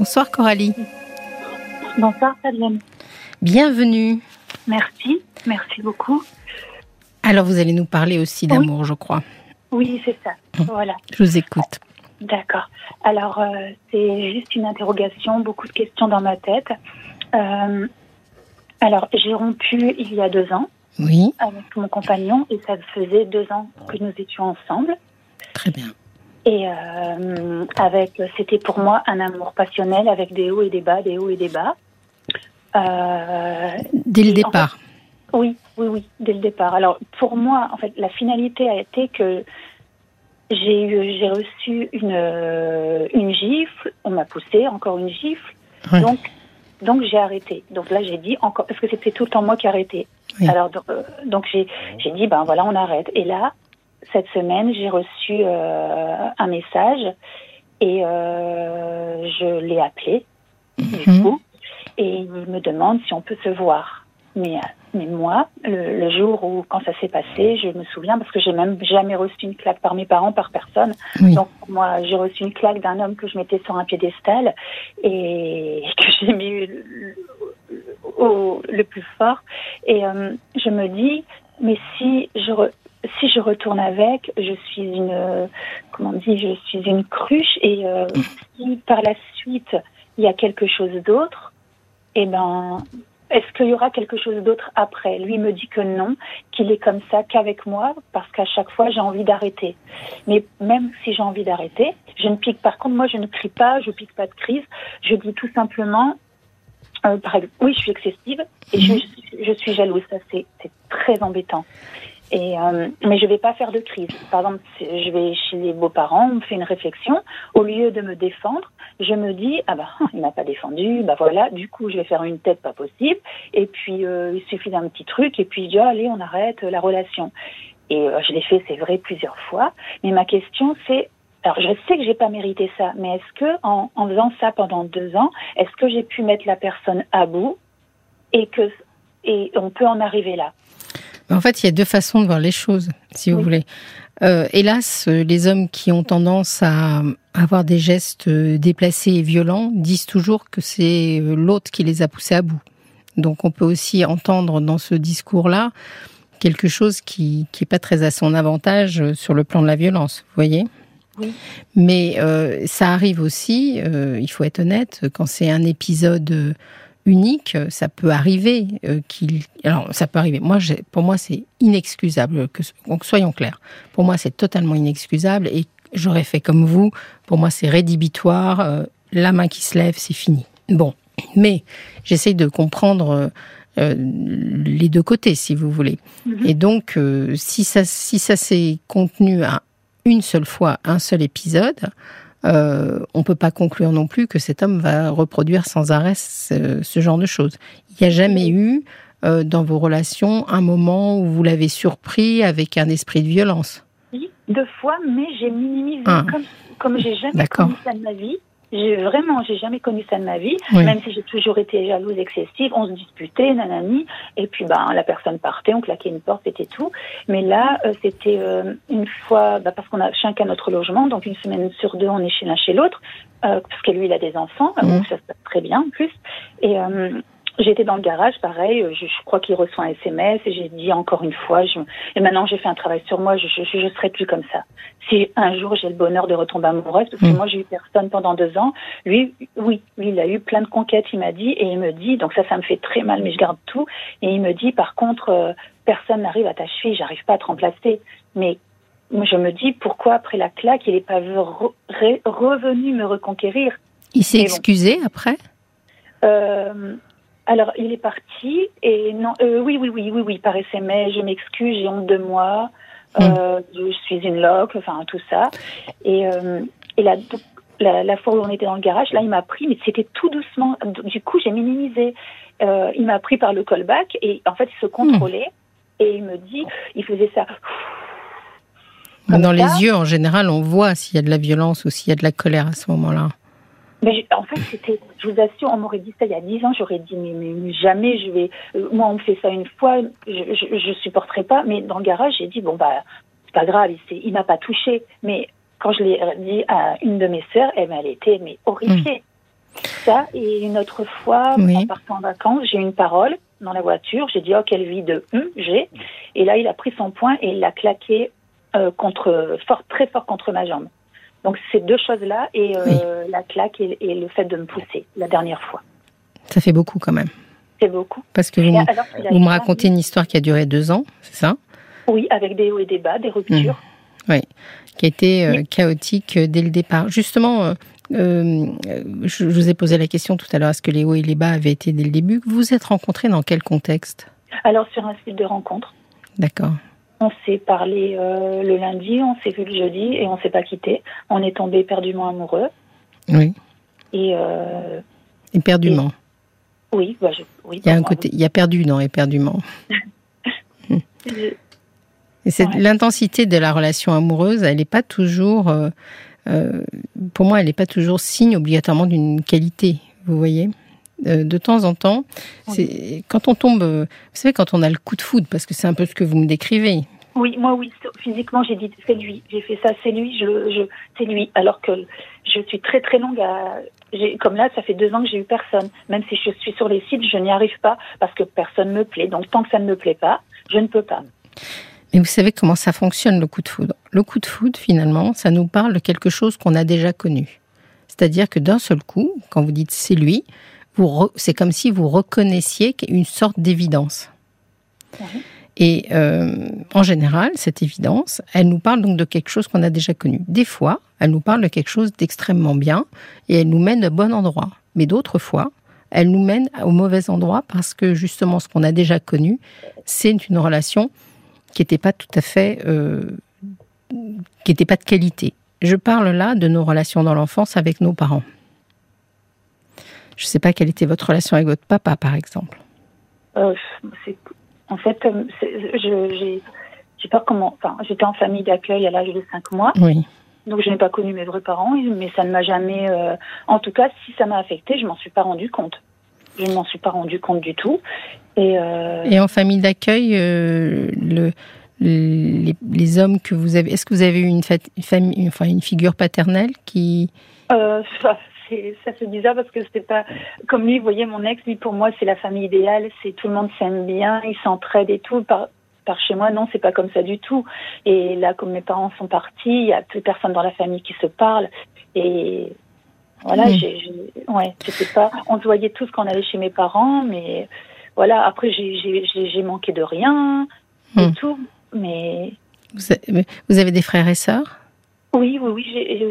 Bonsoir Coralie. Bonsoir Fabienne. Bienvenue. Merci, merci beaucoup. Alors vous allez nous parler aussi d'amour, je crois. Oui, c'est ça. Hum. Voilà. Je vous écoute. D'accord. Alors, euh, c'est juste une interrogation, beaucoup de questions dans ma tête. Euh, alors, j'ai rompu il y a deux ans Oui, avec mon compagnon et ça faisait deux ans que nous étions ensemble. très bien. Et euh, avec, c'était pour moi un amour passionnel avec des hauts et des bas, des hauts et des bas. Euh, Dès le en départ. Oui, oui, oui, dès le départ. Alors, pour moi, en fait, la finalité a été que j'ai eu, j'ai reçu une, une gifle, on m'a poussé, encore une gifle, Ouais. donc, donc j'ai arrêté. Donc là, j'ai dit encore, parce que c'était tout le temps moi qui arrêtais. Oui. Alors, donc, euh, donc j'ai, j'ai dit, ben voilà, on arrête. Et là, cette semaine, j'ai reçu euh, un message et euh, je l'ai appelé, du Mhm. coup, et il me demande si on peut se voir. Mais, euh, mais moi, le, le jour où, quand ça s'est passé, je me souviens parce que j'ai même jamais reçu une claque par mes parents, par personne. Oui. Donc, moi, j'ai reçu une claque d'un homme que je mettais sur un piédestal et que j'ai mis le, le- au, le plus fort. Et euh, je me dis, mais si je, re- si je retourne avec, je suis une, comment on dit, je suis une cruche. Et euh, si par la suite, il y a quelque chose d'autre, eh ben, est-ce qu'il y aura quelque chose d'autre après? Lui me dit que non, qu'il est comme ça qu'avec moi, parce qu'à chaque fois, j'ai envie d'arrêter. Mais même si j'ai envie d'arrêter, je ne pique. Par contre, moi, je ne crie pas, je pique pas de crise. Je dis tout simplement, euh, par exemple, oui, je suis excessive et je, je suis jalouse. Ça, c'est très embêtant. Et euh, mais je vais pas faire de crise. Par exemple, je vais chez les beaux-parents, on me fait une réflexion. Au lieu de me défendre, je me dis ah bah il m'a pas défendu, bah voilà. Du coup, je vais faire une tête pas possible. Et puis euh, il suffit d'un petit truc et puis je dis allez on arrête la relation. Et euh, je l'ai fait, c'est vrai, plusieurs fois. Mais ma question c'est alors je sais que j'ai pas mérité ça, mais est-ce que en, en faisant ça pendant deux ans, est-ce que j'ai pu mettre la personne à bout et que et on peut en arriver là? En fait, il y a deux façons de voir les choses, si vous Oui. voulez. Euh, hélas, les hommes qui ont tendance à avoir des gestes euh, déplacés et violents disent toujours que c'est euh, l'autre qui les a poussés à bout. Donc, on peut aussi entendre dans ce discours-là quelque chose qui qui est pas très à son avantage sur le plan de la violence. Vous voyez? Oui. Mais euh, ça arrive aussi, euh, il faut être honnête, quand c'est un épisode unique, ça peut arriver euh, qu'il. Alors, ça peut arriver. Moi, pour moi, c'est inexcusable. Que, donc, soyons clairs. Pour moi, c'est totalement inexcusable et j'aurais fait comme vous. Pour moi, c'est rédhibitoire. euh, la main qui se lève, c'est fini. Bon, mais j'essaye de comprendre. euh, euh, les deux côtés, si vous voulez. Mhm. Et donc, euh, si ça, si ça s'est contenu à une seule fois, un seul épisode, euh, on peut pas conclure non plus que cet homme va reproduire sans arrêt ce, ce genre de choses. Il n'y a jamais eu euh, dans vos relations un moment où vous l'avez surpris avec un esprit de violence. Oui, deux fois, mais j'ai minimisé Ah. comme comme j'ai jamais connu ça de ma vie. J'ai vraiment, j'ai jamais connu ça de ma vie. Oui. Même si j'ai toujours été jalouse, excessive, on se disputait, nanani, et puis ben la personne partait, on claquait une porte, c'était tout. Mais là, euh, c'était euh, une fois, bah, parce qu'on a chacun notre logement, donc une semaine sur deux, on est chez l'un chez l'autre, euh, parce que lui, il a des enfants, Mhm. donc ça se passe très bien en plus. Et euh, J'étais dans le garage, pareil, euh, je, je crois qu'il reçoit un SMS et j'ai dit encore une fois, je, et maintenant j'ai fait un travail sur moi, je, je serai plus comme ça. Si un jour j'ai le bonheur de retomber amoureuse, parce que Mm. moi j'ai eu personne pendant deux ans, lui, oui, lui il a eu plein de conquêtes, il m'a dit, et il me dit, donc ça, ça me fait très mal, mais je garde tout, et il me dit, par contre, euh, personne n'arrive à ta cheville, j'arrive pas à te remplacer. Mais je me dis, pourquoi après la claque, il n'est pas re- re- revenu me reconquérir? Il s'est bon. excusé après? Euh, alors, il est parti et non, euh, oui, oui, oui, oui, oui, par SMS, je m'excuse, j'ai honte de moi, euh, je suis une loque, enfin tout ça. Et, euh, et la, la, la fois où on était dans le garage, là, il m'a pris, mais c'était tout doucement. Du coup, j'ai minimisé. Euh, il m'a pris par le callback et en fait, il se contrôlait et il me dit, il faisait ça. Dans ça. les yeux, en général, on voit s'il y a de la violence ou s'il y a de la colère à ce moment-là. Mais je- en fait, c'était, je vous assure, on m'aurait dit ça il y a dix ans, j'aurais dit, mais, mais- mais jamais je vais, euh, moi, on me fait ça une fois, je, je, je supporterai pas, mais dans le garage, j'ai dit, bon, bah, c'est pas grave, il, il m'a pas touché, mais quand je l'ai dit à une de mes sœurs, elle, elle était, mais horrifiée. Ça, et une autre fois, en partant en vacances, j'ai eu une parole dans la voiture. J'ai dit, oh, quelle vie de hum, j'ai. Et là, il a pris son poing et il l'a claqué euh, contre, fort, très fort contre ma jambe. Donc, ces deux choses-là, et euh, la claque et, le fait de me pousser la dernière fois. Ça fait beaucoup quand même. C'est beaucoup. Parce que vous, vous me racontez une histoire qui a duré deux ans, c'est ça? Oui, avec des hauts et des bas, des ruptures. Mmh. Oui, qui a été euh, chaotique dès le départ. Justement, euh, je, vous ai posé la question tout à l'heure, est-ce que les hauts et les bas avaient été dès le début? Vous vous êtes rencontrés dans quel contexte? Alors sur un site de rencontre. D'accord. On s'est parlé euh, le lundi, on s'est vu le jeudi et on s'est pas quitté. On est tombé éperdument amoureux. Oui. Et euh, éperdument. oui, bah oui. Il y a un côté, il y a perdu dans éperdument. et c'est l'intensité de la relation amoureuse, elle n'est pas toujours euh, pour moi, elle n'est pas toujours signe obligatoirement d'une qualité, vous voyez? euh, de temps en temps, c'est quand on tombe, euh, vous savez, quand on a le coup de foudre, parce que c'est un peu ce que vous me décrivez. Oui, moi oui, physiquement j'ai dit c'est lui, j'ai fait ça, c'est lui, je, je c'est lui, alors que je suis très très longue à, comme là, ça fait deux ans que j'ai eu personne. Même si je suis sur les sites, je n'y arrive pas parce que personne me plaît. Donc tant que ça ne me plaît pas, je ne peux pas. Mais vous savez comment ça fonctionne le coup de foudre Le coup de foudre, finalement, ça nous parle de quelque chose qu'on a déjà connu. C'est-à-dire que d'un seul coup, quand vous dites c'est lui, c'est comme si vous reconnaissiez une sorte d'évidence. Et euh, en général, cette évidence, elle nous parle donc de quelque chose qu'on a déjà connu. Des fois, elle nous parle de quelque chose d'extrêmement bien et elle nous mène au bon endroit. Mais d'autres fois, elle nous mène au mauvais endroit parce que justement, ce qu'on a déjà connu, c'est une relation qui n'était pas tout à fait, euh, qui n'était pas de qualité. Je parle là de nos relations dans l'enfance avec nos parents. Je ne sais pas quelle était votre relation avec votre papa, par exemple. Euh, en fait, je j'ai pas comment. Enfin, j'étais en famille d'accueil à l'âge de 5 mois. Oui. Donc, je n'ai pas connu mes vrais parents, mais ça ne m'a jamais. Euh, en tout cas, si ça m'a affecté, je m'en suis pas rendu compte. Je ne m'en suis pas rendu compte du tout. Et, euh, Et en famille d'accueil, euh, le, les, hommes que vous avez, est-ce que vous avez eu une, famille, enfin une figure paternelle qui euh, ça, fait bizarre parce que c'était pas comme lui. Vous voyez, mon ex, lui pour moi, c'est la famille idéale. C'est tout le monde s'aime bien, ils s'entraident et tout. Par, par chez moi, non, c'est pas comme ça du tout. Et là, comme mes parents sont partis, il y a plus personne dans la famille qui se parle. Et voilà, mmh. j'ai, ouais, pas. On se voyait tous quand on allait chez mes parents, mais voilà. Après, j'ai manqué de rien et mmh. tout, mais. Vous avez des frères et sœurs? Oui, oui, oui.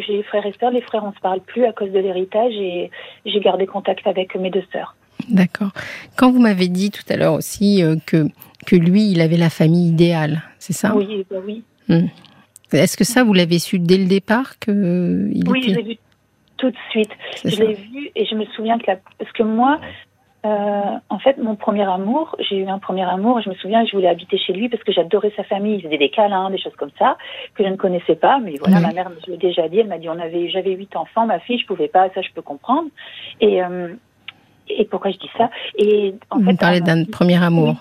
J'ai des frères et sœurs. Les frères, on se parle plus à cause de l'héritage et j'ai gardé contact avec mes deux sœurs. D'accord. Quand vous m'avez dit tout à l'heure aussi euh, que que lui, il avait la famille idéale, c'est ça? Oui, bah oui. Mmh. Est-ce que ça, vous l'avez su dès le départ que Oui, j'ai vu tout de suite. Je l'ai vu et je me souviens que la... parce que moi, euh, en fait, mon premier amour, j'ai eu un premier amour. Je me souviens, je voulais habiter chez lui parce que j'adorais sa famille. Il faisait des câlins, des choses comme ça que je ne connaissais pas. Mais voilà, ma mère me l'a déjà dit. Elle m'a dit, on avait, j'avais huit enfants, ma fille, je pouvais pas. Ça, je peux comprendre. Et euh, et pourquoi je dis ça? Et en Vous parlez d'un premier amour.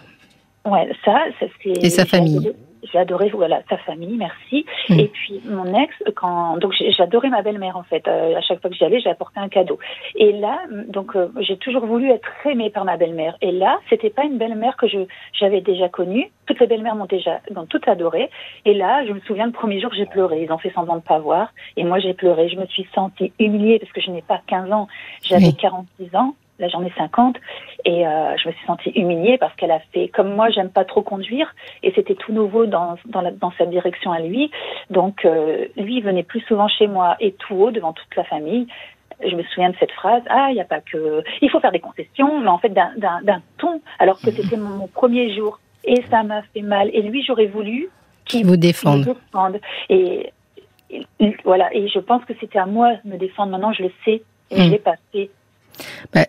Ouais, ça, c'est. Et sa famille j'ai adoré voilà sa famille, merci. Mm. Et puis mon ex, quand donc j'adorais ma belle-mère en fait. Euh, à chaque fois que j'y allais, j'ai apporté un cadeau. Et là, donc euh, j'ai toujours voulu être aimée par ma belle-mère. Et là, c'était pas une belle-mère que je j'avais déjà connue. Toutes les belles-mères m'ont déjà donc toutes adoré. Et là, je me souviens le premier jour, j'ai pleuré. Ils ont fait semblant de pas voir. Et moi, j'ai pleuré. Je me suis sentie humiliée parce que je n'ai pas 15 ans, j'avais 46 ans là j'en ai 50 et euh, je me suis sentie humiliée parce qu'elle a fait comme moi j'aime pas trop conduire et c'était tout nouveau dans dans, la, dans sa direction à lui. Donc euh, lui il venait plus souvent chez moi et tout haut devant toute la famille. Je me souviens de cette phrase ah il n'y a pas que il faut faire des concessions mais en fait d'un ton alors que c'était mon, premier jour. Et ça m'a fait mal. Et lui j'aurais voulu qu'il vous défende. et, voilà. Et je pense que c'était à moi de me défendre. Maintenant je le sais. Et je hmm. l'ai pas fait bah,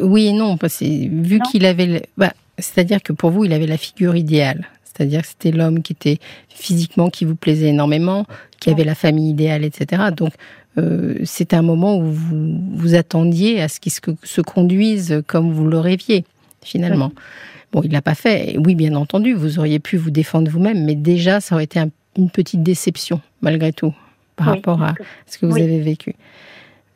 oui et non, parce que vu qu'il avait, bah, c'est-à-dire que pour vous, il avait la figure idéale. C'est-à-dire que c'était l'homme qui était physiquement, qui vous plaisait énormément, qui avait la famille idéale, etc. Donc, euh, c'était un moment où vous vous attendiez à ce qu'il se, conduise comme vous le rêviez, finalement. Bon, il l'a pas fait. oui, bien entendu, vous auriez pu vous défendre vous-même, mais déjà, ça aurait été une petite déception, malgré tout, par rapport à ce que vous avez vécu.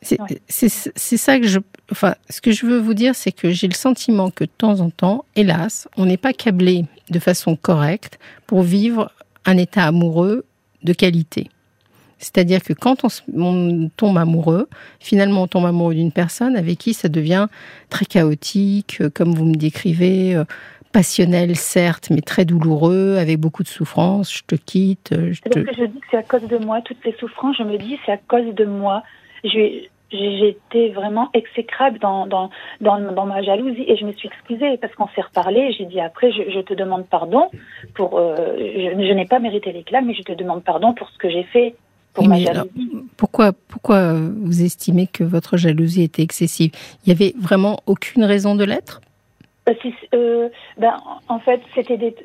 C'est ça que je. Enfin, ce que je veux vous dire, c'est que j'ai le sentiment que de temps en temps, hélas, on n'est pas câblé de façon correcte pour vivre un état amoureux de qualité. C'est-à-dire que quand on, tombe amoureux, finalement on tombe amoureux d'une personne avec qui ça devient très chaotique, euh, comme vous me décrivez, euh, passionnel certes, mais très douloureux, avec beaucoup de souffrance. Je te quitte. Euh, je te... que je dis que c'est à cause de moi, toutes ces souffrances, je me dis c'est à cause de moi. J'étais vraiment exécrable dans, dans, dans, ma jalousie et je me suis excusée parce qu'on s'est reparlé. J'ai dit après, je, te demande pardon pour. je, n'ai pas mérité l'éclat, mais je te demande pardon pour ce que j'ai fait pour ma jalousie. pourquoi, pourquoi vous estimez que votre jalousie était excessive? Il n'y avait vraiment aucune raison de l'être? Euh, euh, ben, en fait, c'était des,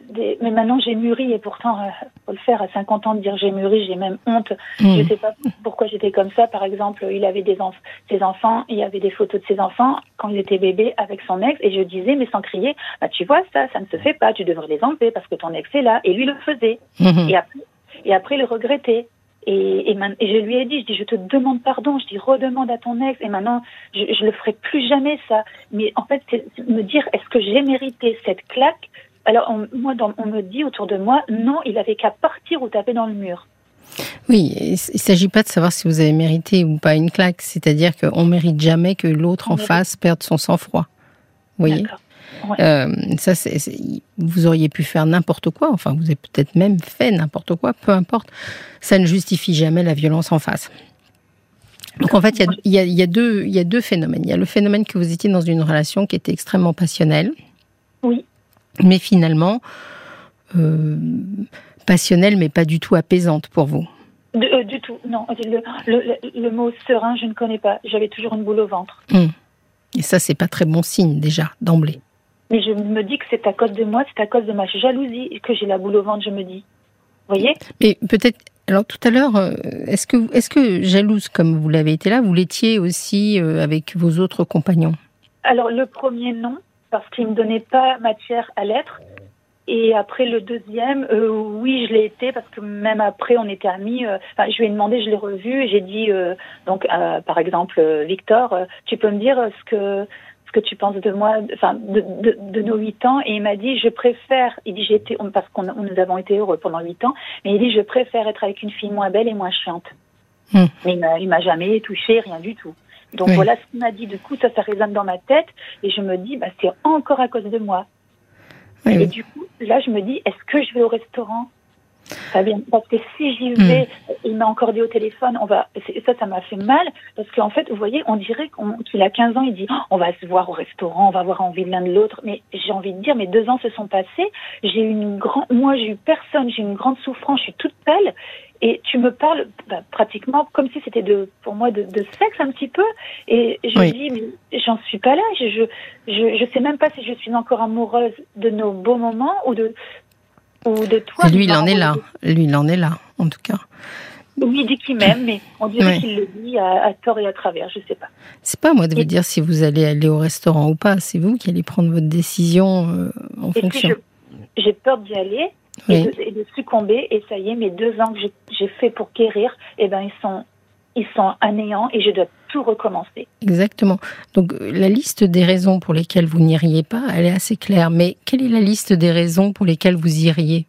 Mais maintenant, j'ai mûri et pourtant, euh, faut le faire à 50 ans de dire j'ai mûri, j'ai même honte. Je ne hmm. sais pas pourquoi j'étais comme ça. Par exemple, il avait des ses enfants, il y avait des photos de ses enfants quand il était bébé avec son ex et je disais, mais sans crier, bah, tu vois, ça, ça ne se fait pas, tu devrais les enlever parce que ton ex est là. Et lui le faisait. Hmm. Et, après, et après, il regrettait. Et, et, je lui ai dit, je dis, je te demande pardon, je dis, redemande à ton ex, et maintenant, je, je le ferai plus jamais ça. Mais en fait, c'est me dire, est-ce que j'ai mérité cette claque? Alors, moi, on me dit autour de moi, non, il avait qu'à partir ou taper dans le mur. Oui, il ne s'agit pas de savoir si vous avez mérité ou pas une claque, c'est-à-dire qu'on ne mérite jamais que l'autre en face perde son sang-froid. Vous voyez? Euh, ça, c'est, vous auriez pu faire n'importe quoi, enfin, vous avez peut-être même fait n'importe quoi, peu importe. Ça ne justifie jamais la violence en face. Donc en fait, il y a, y, a, deux, il y a deux phénomènes. Il y a le phénomène que vous étiez dans une relation qui était extrêmement passionnelle. Oui. Mais finalement, euh, passionnelle, mais pas du tout apaisante pour vous. Euh, du tout, non. Le, mot serein, je ne connais pas. J'avais toujours une boule au ventre. Hum. Et ça, c'est pas très bon signe déjà d'emblée. Mais je me dis que c'est à cause de moi, c'est à cause de ma jalousie que j'ai la boule au ventre, je me dis. Vous voyez? Mais peut-être. Alors tout à l'heure, euh, est-ce que, est que jalouse comme vous l'avez été là, vous l'étiez aussi euh, avec vos autres compagnons? Alors le premier non, parce qu'il ne me donnait pas matière à l'être. Et après le deuxième, euh, oui, je l'ai été parce que même après on était amis. enfin, je lui ai demandé, je l'ai revu, j'ai dit donc par exemple Victor, tu peux me dire ce que que tu penses de moi, enfin de, nos huit ans Et il m'a dit, je préfère, il dit j'étais, parce qu'on nous avons été heureux pendant huit ans, mais il dit je préfère être avec une fille moins belle et moins chiante. Hmm. Mais il m'a jamais touché, rien du tout. Donc voilà ce qu'il m'a dit. Du coup, ça, ça résonne dans ma tête et je me dis, bah, c'est encore à cause de moi. et du coup, là, je me dis, est-ce que je vais au restaurant? Bien, parce que si j'y vais, hmm. il m'a encore dit au téléphone, on va, ça, ça m'a fait mal, parce qu'en fait, vous voyez, on dirait qu'il a 15 ans, il dit, oh, on va se voir au restaurant, on va avoir envie l'un de l'autre, mais j'ai envie de dire, mais deux ans se sont passés, j'ai une grande, moi, j'ai eu personne, j'ai eu une grande souffrance, je suis toute belle, et tu me parles bah, pratiquement comme si c'était de, pour moi de, sexe un petit peu. Et je dis, mais j'en suis pas là. Je, je, je, je sais même pas si je suis encore amoureuse de nos beaux moments ou de, de toi. lui, il en est là. Lui, il en est là, en tout cas. Oui, il dit qu'il m'aime, mais on dirait qu'il le dit à, tort et à travers, je ne sais pas. C'est pas à moi de vous dire si vous allez aller au restaurant ou pas, c'est vous qui allez prendre votre décision euh, en fonction. J'ai peur d'y aller et, de, succomber, et ça y est, mes deux ans que j'ai fait pour guérir, eh ben, ils sont ils sont anéants et je dois tout recommencer. Exactement. Donc la liste des raisons pour lesquelles vous n'iriez pas, elle est assez claire. Mais quelle est la liste des raisons pour lesquelles vous iriez?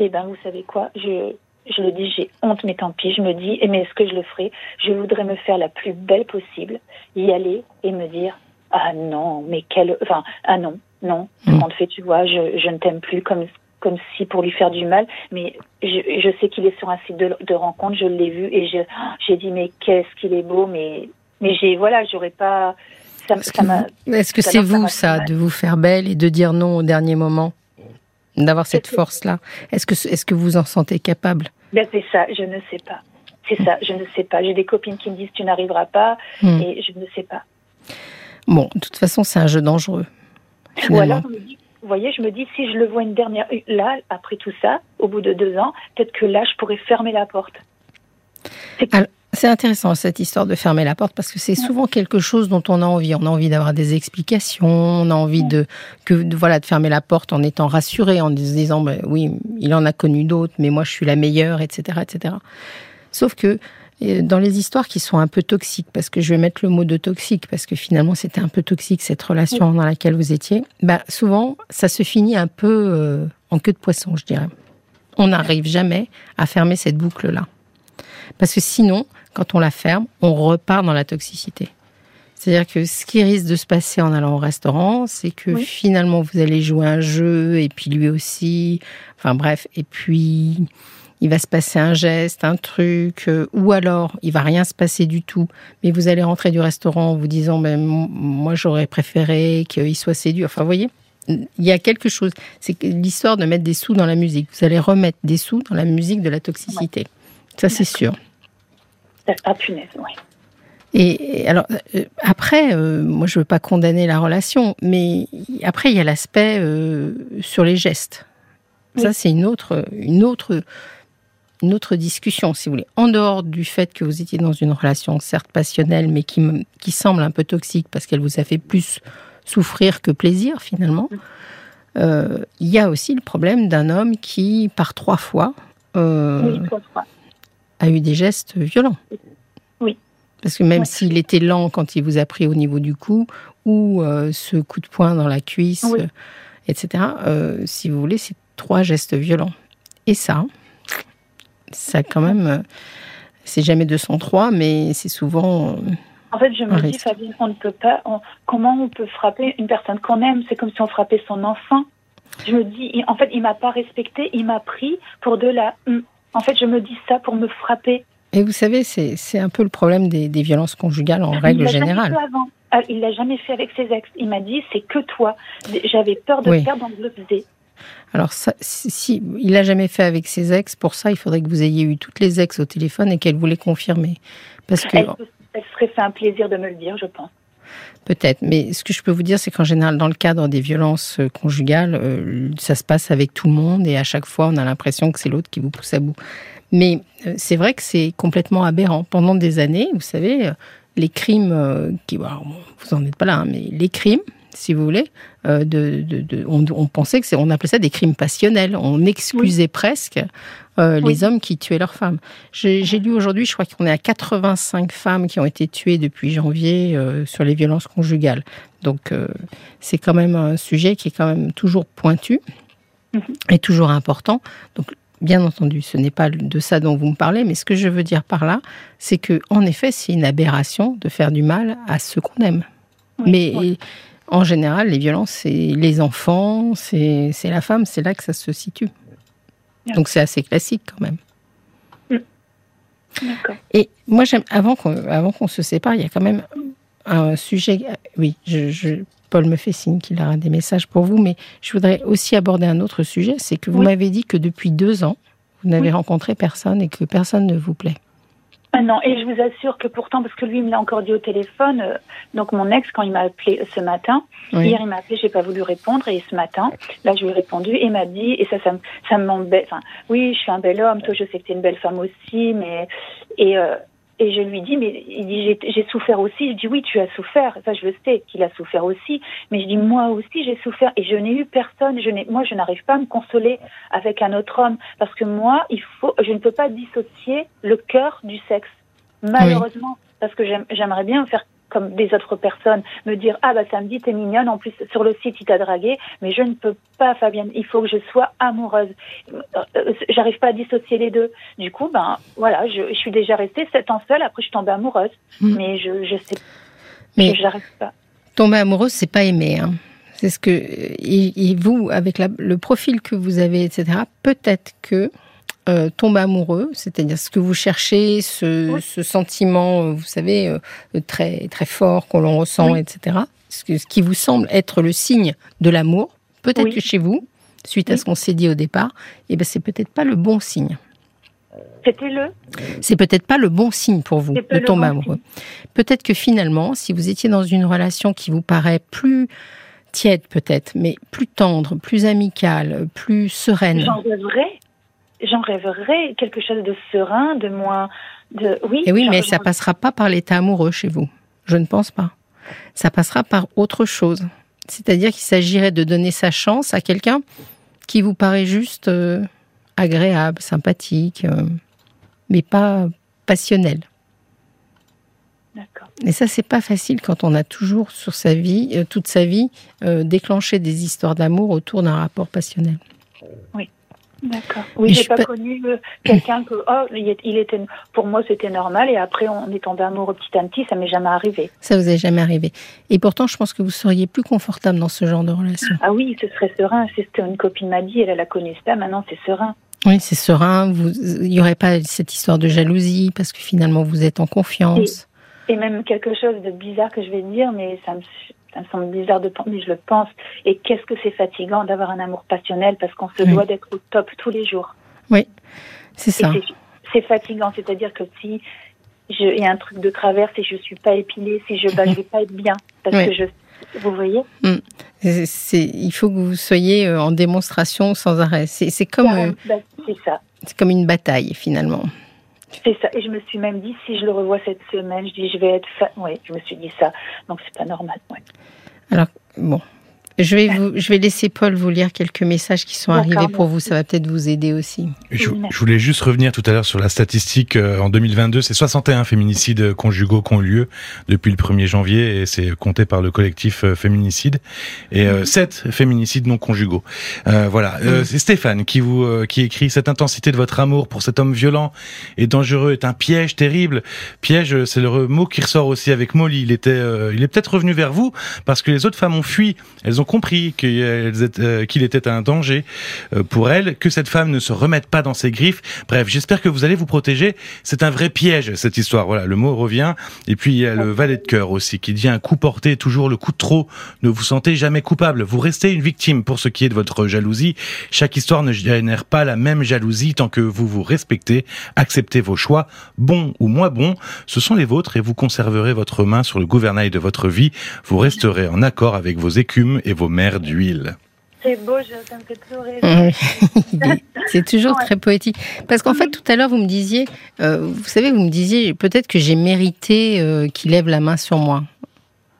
Eh bien, vous savez quoi? Je, je le dis, j'ai honte, mais tant pis. Je me dis, mais est-ce que je le ferai? Je voudrais me faire la plus belle possible, y aller et me dire, ah non, mais quelle... Enfin, ah non, non, mmh. en fait, tu vois, je, je ne t'aime plus comme comme si pour lui faire du mal. Mais je, je sais qu'il est sur un site de, de rencontre, je l'ai vu et je, j'ai dit mais qu'est-ce qu'il est beau, mais mais j'ai voilà, j'aurais pas. Est-ce que c'est vous ça, de vous faire belle et de dire non au dernier moment, d'avoir cette force-là? Est-ce que est-ce que vous en sentez capable? Ben, c'est ça, je ne sais pas. C'est ça, je ne sais pas. J'ai des copines qui me disent tu n'arriveras pas hmm. et je ne sais pas. Bon, de toute façon, c'est un jeu dangereux. Ou alors, me dis vous voyez, je me dis, si je le vois une dernière, là, après tout ça, au bout de deux ans, peut-être que là, je pourrais fermer la porte. C'est intéressant cette histoire de fermer la porte parce que c'est souvent quelque chose dont on a envie. On a envie d'avoir des explications, on a envie de que voilà de fermer la porte en étant rassuré, en se disant bah, oui, il en a connu d'autres, mais moi je suis la meilleure, etc., etc. Sauf que dans les histoires qui sont un peu toxiques, parce que je vais mettre le mot de toxique, parce que finalement c'était un peu toxique cette relation dans laquelle vous étiez, bah, souvent ça se finit un peu euh, en queue de poisson, je dirais. On n'arrive jamais à fermer cette boucle-là. Parce que sinon, quand on la ferme, on repart dans la toxicité. C'est-à-dire que ce qui risque de se passer en allant au restaurant, c'est que finalement vous allez jouer un jeu et puis lui aussi, enfin bref, et puis il va se passer un geste, un truc, euh, ou alors il va rien se passer du tout, mais vous allez rentrer du restaurant en vous disant, ben, moi j'aurais préféré qu'il soit séduit. Enfin, vous voyez, il y a quelque chose. C'est l'histoire de mettre des sous dans la musique. Vous allez remettre des sous dans la musique de la toxicité. Ça, c'est sûr. Ah, punaise, oui. Et alors euh, après, euh, moi je veux pas condamner la relation, mais après il y a l'aspect sur les gestes. Ça c'est une autre, une autre une autre discussion, si vous voulez. En dehors du fait que vous étiez dans une relation certes passionnelle, mais qui, qui semble un peu toxique parce qu'elle vous a fait plus souffrir que plaisir finalement, euh, il y a aussi le problème d'un homme qui, par trois fois, euh, a eu des gestes violents. Oui. Parce que même s'il était lent quand il vous a pris au niveau du cou, ou euh, ce coup de poing dans la cuisse, etc., si vous voulez, c'est trois gestes violents. Et ça, ça quand même, euh, c'est jamais 203, mais c'est souvent. Euh, en fait, je me dis, Fabienne, on ne peut pas. comment on peut frapper une personne qu'on aime? C'est comme si on frappait son enfant. Je me dis, en fait, il m'a pas respecté, il m'a pris pour de la. En fait, je me dis ça pour me frapper. Et vous savez, c'est un peu le problème des, violences conjugales en règle générale. Ah, il l'a jamais fait avec ses ex. Il m'a dit, c'est que toi. J'avais peur de perdre en alors, si, il l'a jamais fait avec ses ex, pour ça, il faudrait que vous ayez eu toutes les ex au téléphone et qu'elle voulait confirmer. Parce que, elle, serait fait un plaisir de me le dire, je pense. Peut-être, mais ce que je peux vous dire, c'est qu'en général, dans le cadre des violences euh, conjugales, euh, ça se passe avec tout le monde et à chaque fois, on a l'impression que c'est l'autre qui vous pousse à bout. Mais euh, c'est vrai que c'est complètement aberrant. Pendant des années, vous savez, les crimes, qui, vous en êtes pas là, hein, mais les crimes, si vous voulez. Euh, de, on, pensait que c'est, on appelait ça des crimes passionnels. On excusait presque euh, les hommes qui tuaient leurs femmes. J'ai, lu aujourd'hui, je crois qu'on est à 85 femmes qui ont été tuées depuis janvier euh, sur les violences conjugales. Donc c'est quand même un sujet qui est quand même toujours pointu mhm. et toujours important. Donc Bien entendu, ce n'est pas de ça dont vous me parlez, mais ce que je veux dire par là, c'est que, en effet, c'est une aberration de faire du mal à ceux qu'on aime. mais en général, les violences, c'est les enfants, c'est la femme, c'est là que ça se situe. Donc c'est assez classique quand même. Mm. Et moi, j'aime avant qu'on se sépare, il y a quand même un sujet. Oui, je, Paul me fait signe qu'il aura des messages pour vous, mais je voudrais aussi aborder un autre sujet. C'est que vous m'avez dit que depuis deux ans, vous n'avez rencontré personne et que personne ne vous plaît. Ah non, et je vous assure que pourtant, parce que lui il me l'a encore dit au téléphone, euh, donc mon ex, quand il m'a appelé ce matin, hier il m'a appelé, j'ai pas voulu répondre, et ce matin, là je lui ai répondu, et il m'a dit, et ça, ça, ça m'embête, enfin, oui, je suis un bel homme, toi je sais que tu es une belle femme aussi, mais, et, euh, et je lui dis, mais il dit, j'ai souffert aussi. Je dis, oui, tu as souffert. Ça, je le sais qu'il a souffert aussi. Mais je dis, moi aussi, j'ai souffert. Et je n'ai eu personne. Je moi, je n'arrive pas à me consoler avec un autre homme. Parce que moi, il faut, je ne peux pas dissocier le cœur du sexe. Malheureusement. Parce que j'aimerais bien faire comme des autres personnes, me dire ah bah samedi t'es mignonne, en plus sur le site il t'a dragué, mais je ne peux pas Fabienne, il faut que je sois amoureuse. Euh, j'arrive pas à dissocier les deux. Du coup ben voilà, je, suis déjà restée sept ans seule, après je suis tombée amoureuse, hmm. mais je je sais, mais j'arrive pas. Tomber amoureuse c'est pas aimer. Hein. C'est ce que et, vous avec le profil que vous avez etc. Peut-être que euh, tombe amoureux, c'est-à-dire ce que vous cherchez, ce, sentiment, euh, vous savez, euh, très très fort qu'on l'on ressent, etc. Ce, qui vous semble être le signe de l'amour, peut-être que chez vous, suite à ce qu'on s'est dit au départ, et eh ben c'est peut-être pas le bon signe. C'était le? C'est peut-être pas le bon signe pour vous de tomber amoureux. Peut-être que finalement, si vous étiez dans une relation qui vous paraît plus tiède peut-être, mais plus tendre, plus amicale, plus sereine. J'en rêverais j'en rêverais quelque chose de serein, de moins, de oui. Et oui, mais ça passera pas par l'état amoureux chez vous. Je ne pense pas. Ça passera par autre chose. C'est-à-dire qu'il s'agirait de donner sa chance à quelqu'un qui vous paraît juste euh, agréable, sympathique, euh, mais pas passionnel. Et ça, c'est pas facile quand on a toujours sur sa vie, euh, toute sa vie, déclenché des histoires d'amour autour d'un rapport passionnel. Oui. D'accord. Oui, j'ai pas, connu euh, quelqu'un que oh, il était pour moi c'était normal et après on est tombé amoureux petit à petit, ça m'est jamais arrivé. Ça vous est jamais arrivé. Et pourtant, je pense que vous seriez plus confortable dans ce genre de relation. Ah oui, ce serait serein. C'est ce qu'une copine m'a dit. Elle, elle la connaissait pas. Maintenant, c'est serein. Oui, c'est serein. Vous, il n'y aurait pas cette histoire de jalousie parce que finalement vous êtes en confiance. Et même quelque chose de bizarre que je vais dire, mais ça me, ça me semble bizarre de penser, mais je le pense. Et qu'est-ce que c'est fatigant d'avoir un amour passionnel parce qu'on se doit d'être au top tous les jours. Oui, c'est ça. C'est fatigant, c'est-à-dire que si il y a un truc de travers, si je suis pas épilée, si je, bah, je vais pas être bien parce que je vous voyez? Mm. Il faut que vous soyez euh, en démonstration sans arrêt. C'est comme, euh, bah, ça. C'est comme une bataille finalement. C'est ça. Et je me suis même dit, si je le revois cette semaine, je dis, je vais être. Oui, je me suis dit ça. Donc, c'est pas normal. Ouais. Alors, bon, je vais, vous, je vais laisser Paul vous lire quelques messages qui sont arrivés pour vous. Ça va peut-être vous aider aussi. Je, voulais juste revenir tout à l'heure sur la statistique. Euh, en 2022, c'est 61 féminicides conjugaux qui ont eu lieu depuis le 1er janvier et c'est compté par le collectif euh, Féminicide. Et 7 euh, féminicides non conjugaux. voilà. c'est Stéphane qui vous qui écrit cette intensité de votre amour pour cet homme violent et dangereux est un piège terrible. Piège, c'est le mot qui ressort aussi avec Molly. Il était, il est peut-être revenu vers vous parce que les autres femmes ont fui. Elles ont compris euh, qu'il était un danger euh, pour elle, que cette femme ne se remette pas dans ses griffes. Bref, j'espère que vous allez vous protéger. C'est un vrai piège, cette histoire. Voilà, le mot revient. Et puis, il y a le valet de cœur aussi, qui dit un coup porté, toujours le coup de trop. Ne vous sentez jamais coupable. Vous restez une victime pour ce qui est de votre jalousie. Chaque histoire ne génère pas la même jalousie tant que vous vous respectez, acceptez vos choix, bons ou moins bons. Ce sont les vôtres et vous conserverez votre main sur le gouvernail de votre vie. Vous resterez en accord avec vos écumes et vos mers d'huile. C'est beau, ça me fait pleurer. c'est toujours très poétique. Parce qu'en fait, tout à l'heure, vous me disiez, euh, vous savez, vous me disiez peut-être que j'ai mérité euh, qu'il lève la main sur moi.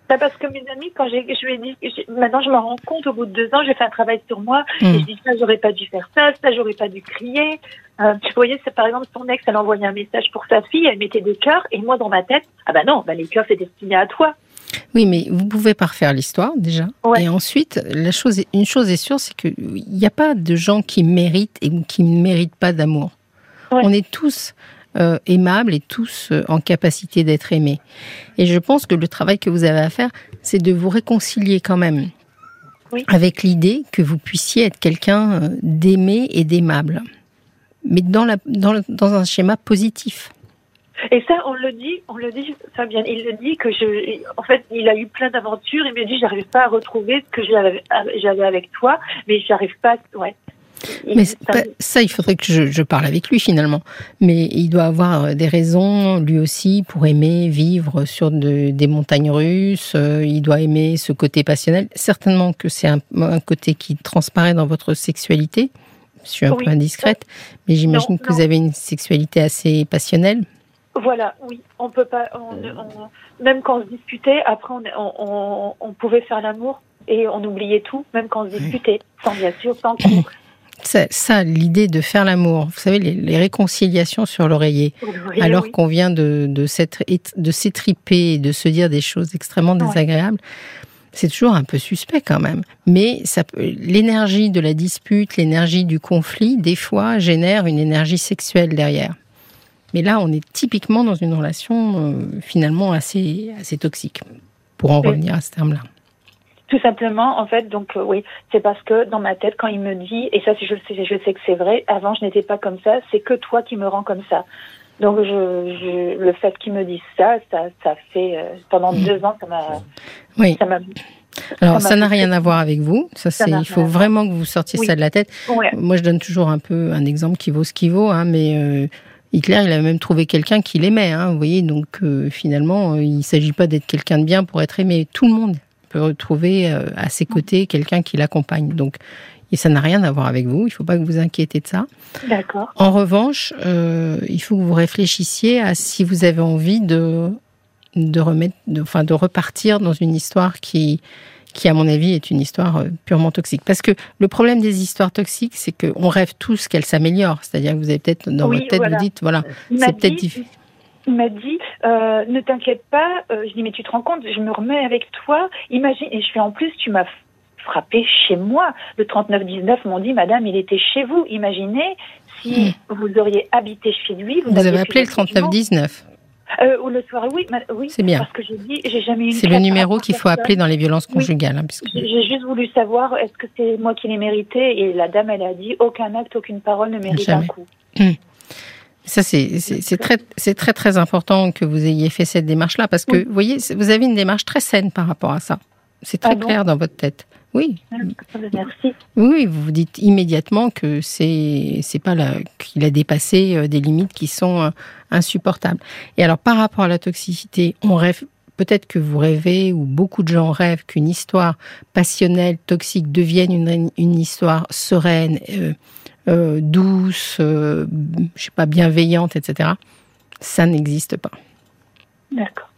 Bah, parce que mes amis, quand j'ai, je lui ai dit, maintenant je me rends compte, au bout de deux ans, j'ai fait un travail sur moi, et hmm. je dis ça, j'aurais pas dû faire ça, ça, j'aurais pas dû crier. Euh, tu voyais, c'est par exemple son ex, elle envoyait un message pour sa fille, elle mettait des cœurs, et moi dans ma tête, ah bah non, bah les cœurs c'est destiné à toi. Oui, mais vous pouvez pas refaire l'histoire déjà. Et ensuite, la chose, une chose est sûre, c'est qu'il n'y a pas de gens qui méritent et qui ne méritent pas d'amour. On est tous euh, aimables et tous euh, en capacité d'être aimés. Et je pense que le travail que vous avez à faire, c'est de vous réconcilier quand même avec l'idée que vous puissiez être quelqu'un euh, d'aimé et d'aimable, mais dans, la, dans, dans un schéma positif. Et ça, on le dit, on le dit, Fabien, il le dit que je, en fait, il a eu plein d'aventures. Il me dit, j'arrive pas à retrouver ce que j'avais avec toi, mais j'arrive pas, ouais. Mais ça, il faudrait que je, parle avec lui finalement. Mais il doit avoir euh, des raisons, lui aussi, pour aimer vivre sur des montagnes russes. Euh, il doit aimer ce côté passionnel. Certainement que c'est un, côté qui transparaît dans votre sexualité. Je suis un peu indiscrète, mais j'imagine que vous avez une sexualité assez passionnelle. Voilà, oui, on peut pas. même quand on se disputait, après on, on, pouvait faire l'amour et on oubliait tout, même quand on se disputait, sans bien sûr, sans coup. Ça, l'idée de faire l'amour, vous savez, les, réconciliations sur l'oreiller, alors qu'on vient de, de s'étriper et de se dire des choses extrêmement désagréables, c'est toujours un peu suspect quand même. Mais l'énergie de la dispute, l'énergie du conflit, des fois, génère une énergie sexuelle derrière. Mais là, on est typiquement dans une relation euh, finalement assez, assez toxique, pour en revenir à ce terme-là. Tout simplement, en fait, donc euh, oui, c'est parce que dans ma tête, quand il me dit, et ça, je sais, je sais que c'est vrai, avant je n'étais pas comme ça, c'est que toi qui me rends comme ça. Donc je, le fait qu'il me dise ça, ça, ça fait euh, pendant mmh. deux ans, ça m'a, oui. ça m'a alors, ça n'a rien à voir avec vous. Ça, c'est, il faut vraiment que vous sortiez ça de la tête. Moi, je donne toujours un peu un exemple qui vaut ce qui vaut, hein, mais Hitler, il a même trouvé quelqu'un qu'il aimait, hein, vous voyez. Donc euh, finalement, euh, il ne s'agit pas d'être quelqu'un de bien pour être aimé. Tout le monde peut retrouver euh, à ses côtés quelqu'un qui l'accompagne. Donc et ça n'a rien à voir avec vous. Il ne faut pas que vous inquiétez de ça. D'accord. En revanche, il faut que vous réfléchissiez à si vous avez envie de de remettre, enfin de repartir dans une histoire qui qui, à mon avis, est une histoire euh, purement toxique. Parce que le problème des histoires toxiques, c'est qu'on rêve tous qu'elles s'améliorent. C'est-à-dire que vous avez peut-être, dans votre tête, vous dites, voilà, c'est peut-être difficile. il m'a dit euh, ne t'inquiète pas. Euh, je dis mais tu te rends compte, je me remets avec toi. Imagine et je fais en plus tu m'as frappé chez moi. Le 3919 m'ont dit madame il était chez vous. Imaginez si vous auriez habité chez lui. Vous, avez appelé le 3919. Euh, ou le soir, oui. C'est bien. Parce que j'ai dit, j'ai jamais eu. C'est le numéro qu'il faut appeler dans les violences Oui. conjugales. hein, puisque- J'ai juste voulu savoir, est-ce que c'est moi qui l'ai mérité Et la dame, elle a dit, aucun acte, aucune parole ne mérite Jamais. un coup. Ça, c'est très, très, très important que vous ayez fait cette démarche-là, parce que, Oui. vous voyez, vous avez une démarche très saine par rapport à ça. C'est très Ah bon clair dans votre tête. Oui, Merci. oui, vous vous dites immédiatement que c'est c'est pas qu'il a dépassé euh, des limites qui sont euh, insupportables. Et alors, par rapport à la toxicité, on rêve. Peut-être que vous rêvez, ou beaucoup de gens rêvent, qu'une histoire passionnelle, toxique, devienne une, une histoire sereine, euh, euh, douce, euh, je sais pas, bienveillante, etc. Ça n'existe pas. D'accord.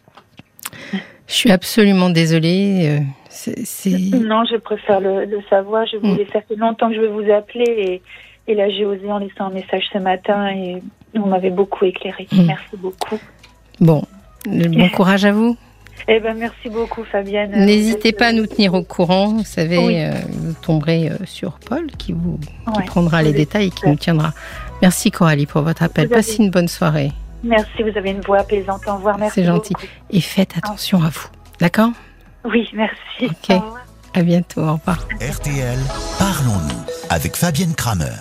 Je suis absolument désolée. C'est- Non, je préfère le, le savoir. Je voulais, ça fait longtemps que je vais vous appeler et, et là, j'ai osé en laissant un message ce matin et vous m'avez beaucoup éclairé. Mm. Merci beaucoup. Bon, bon courage à vous. Eh ben, merci beaucoup, Fabienne. N'hésitez pas à nous tenir au courant. Vous savez, Oui. euh, vous tomberez euh, sur Paul qui vous qui Ouais. prendra les Oui. détails et qui nous tiendra. Merci Coralie pour votre appel. Avez- Passez une bonne soirée Merci, vous avez une voix apaisante. Au revoir. Merci. C'est gentil. beaucoup. et faites attention à vous. D'accord? Oui, merci. Ok. Au revoir. À bientôt. Au revoir. RTL, parlons-nous avec Fabienne Kramer.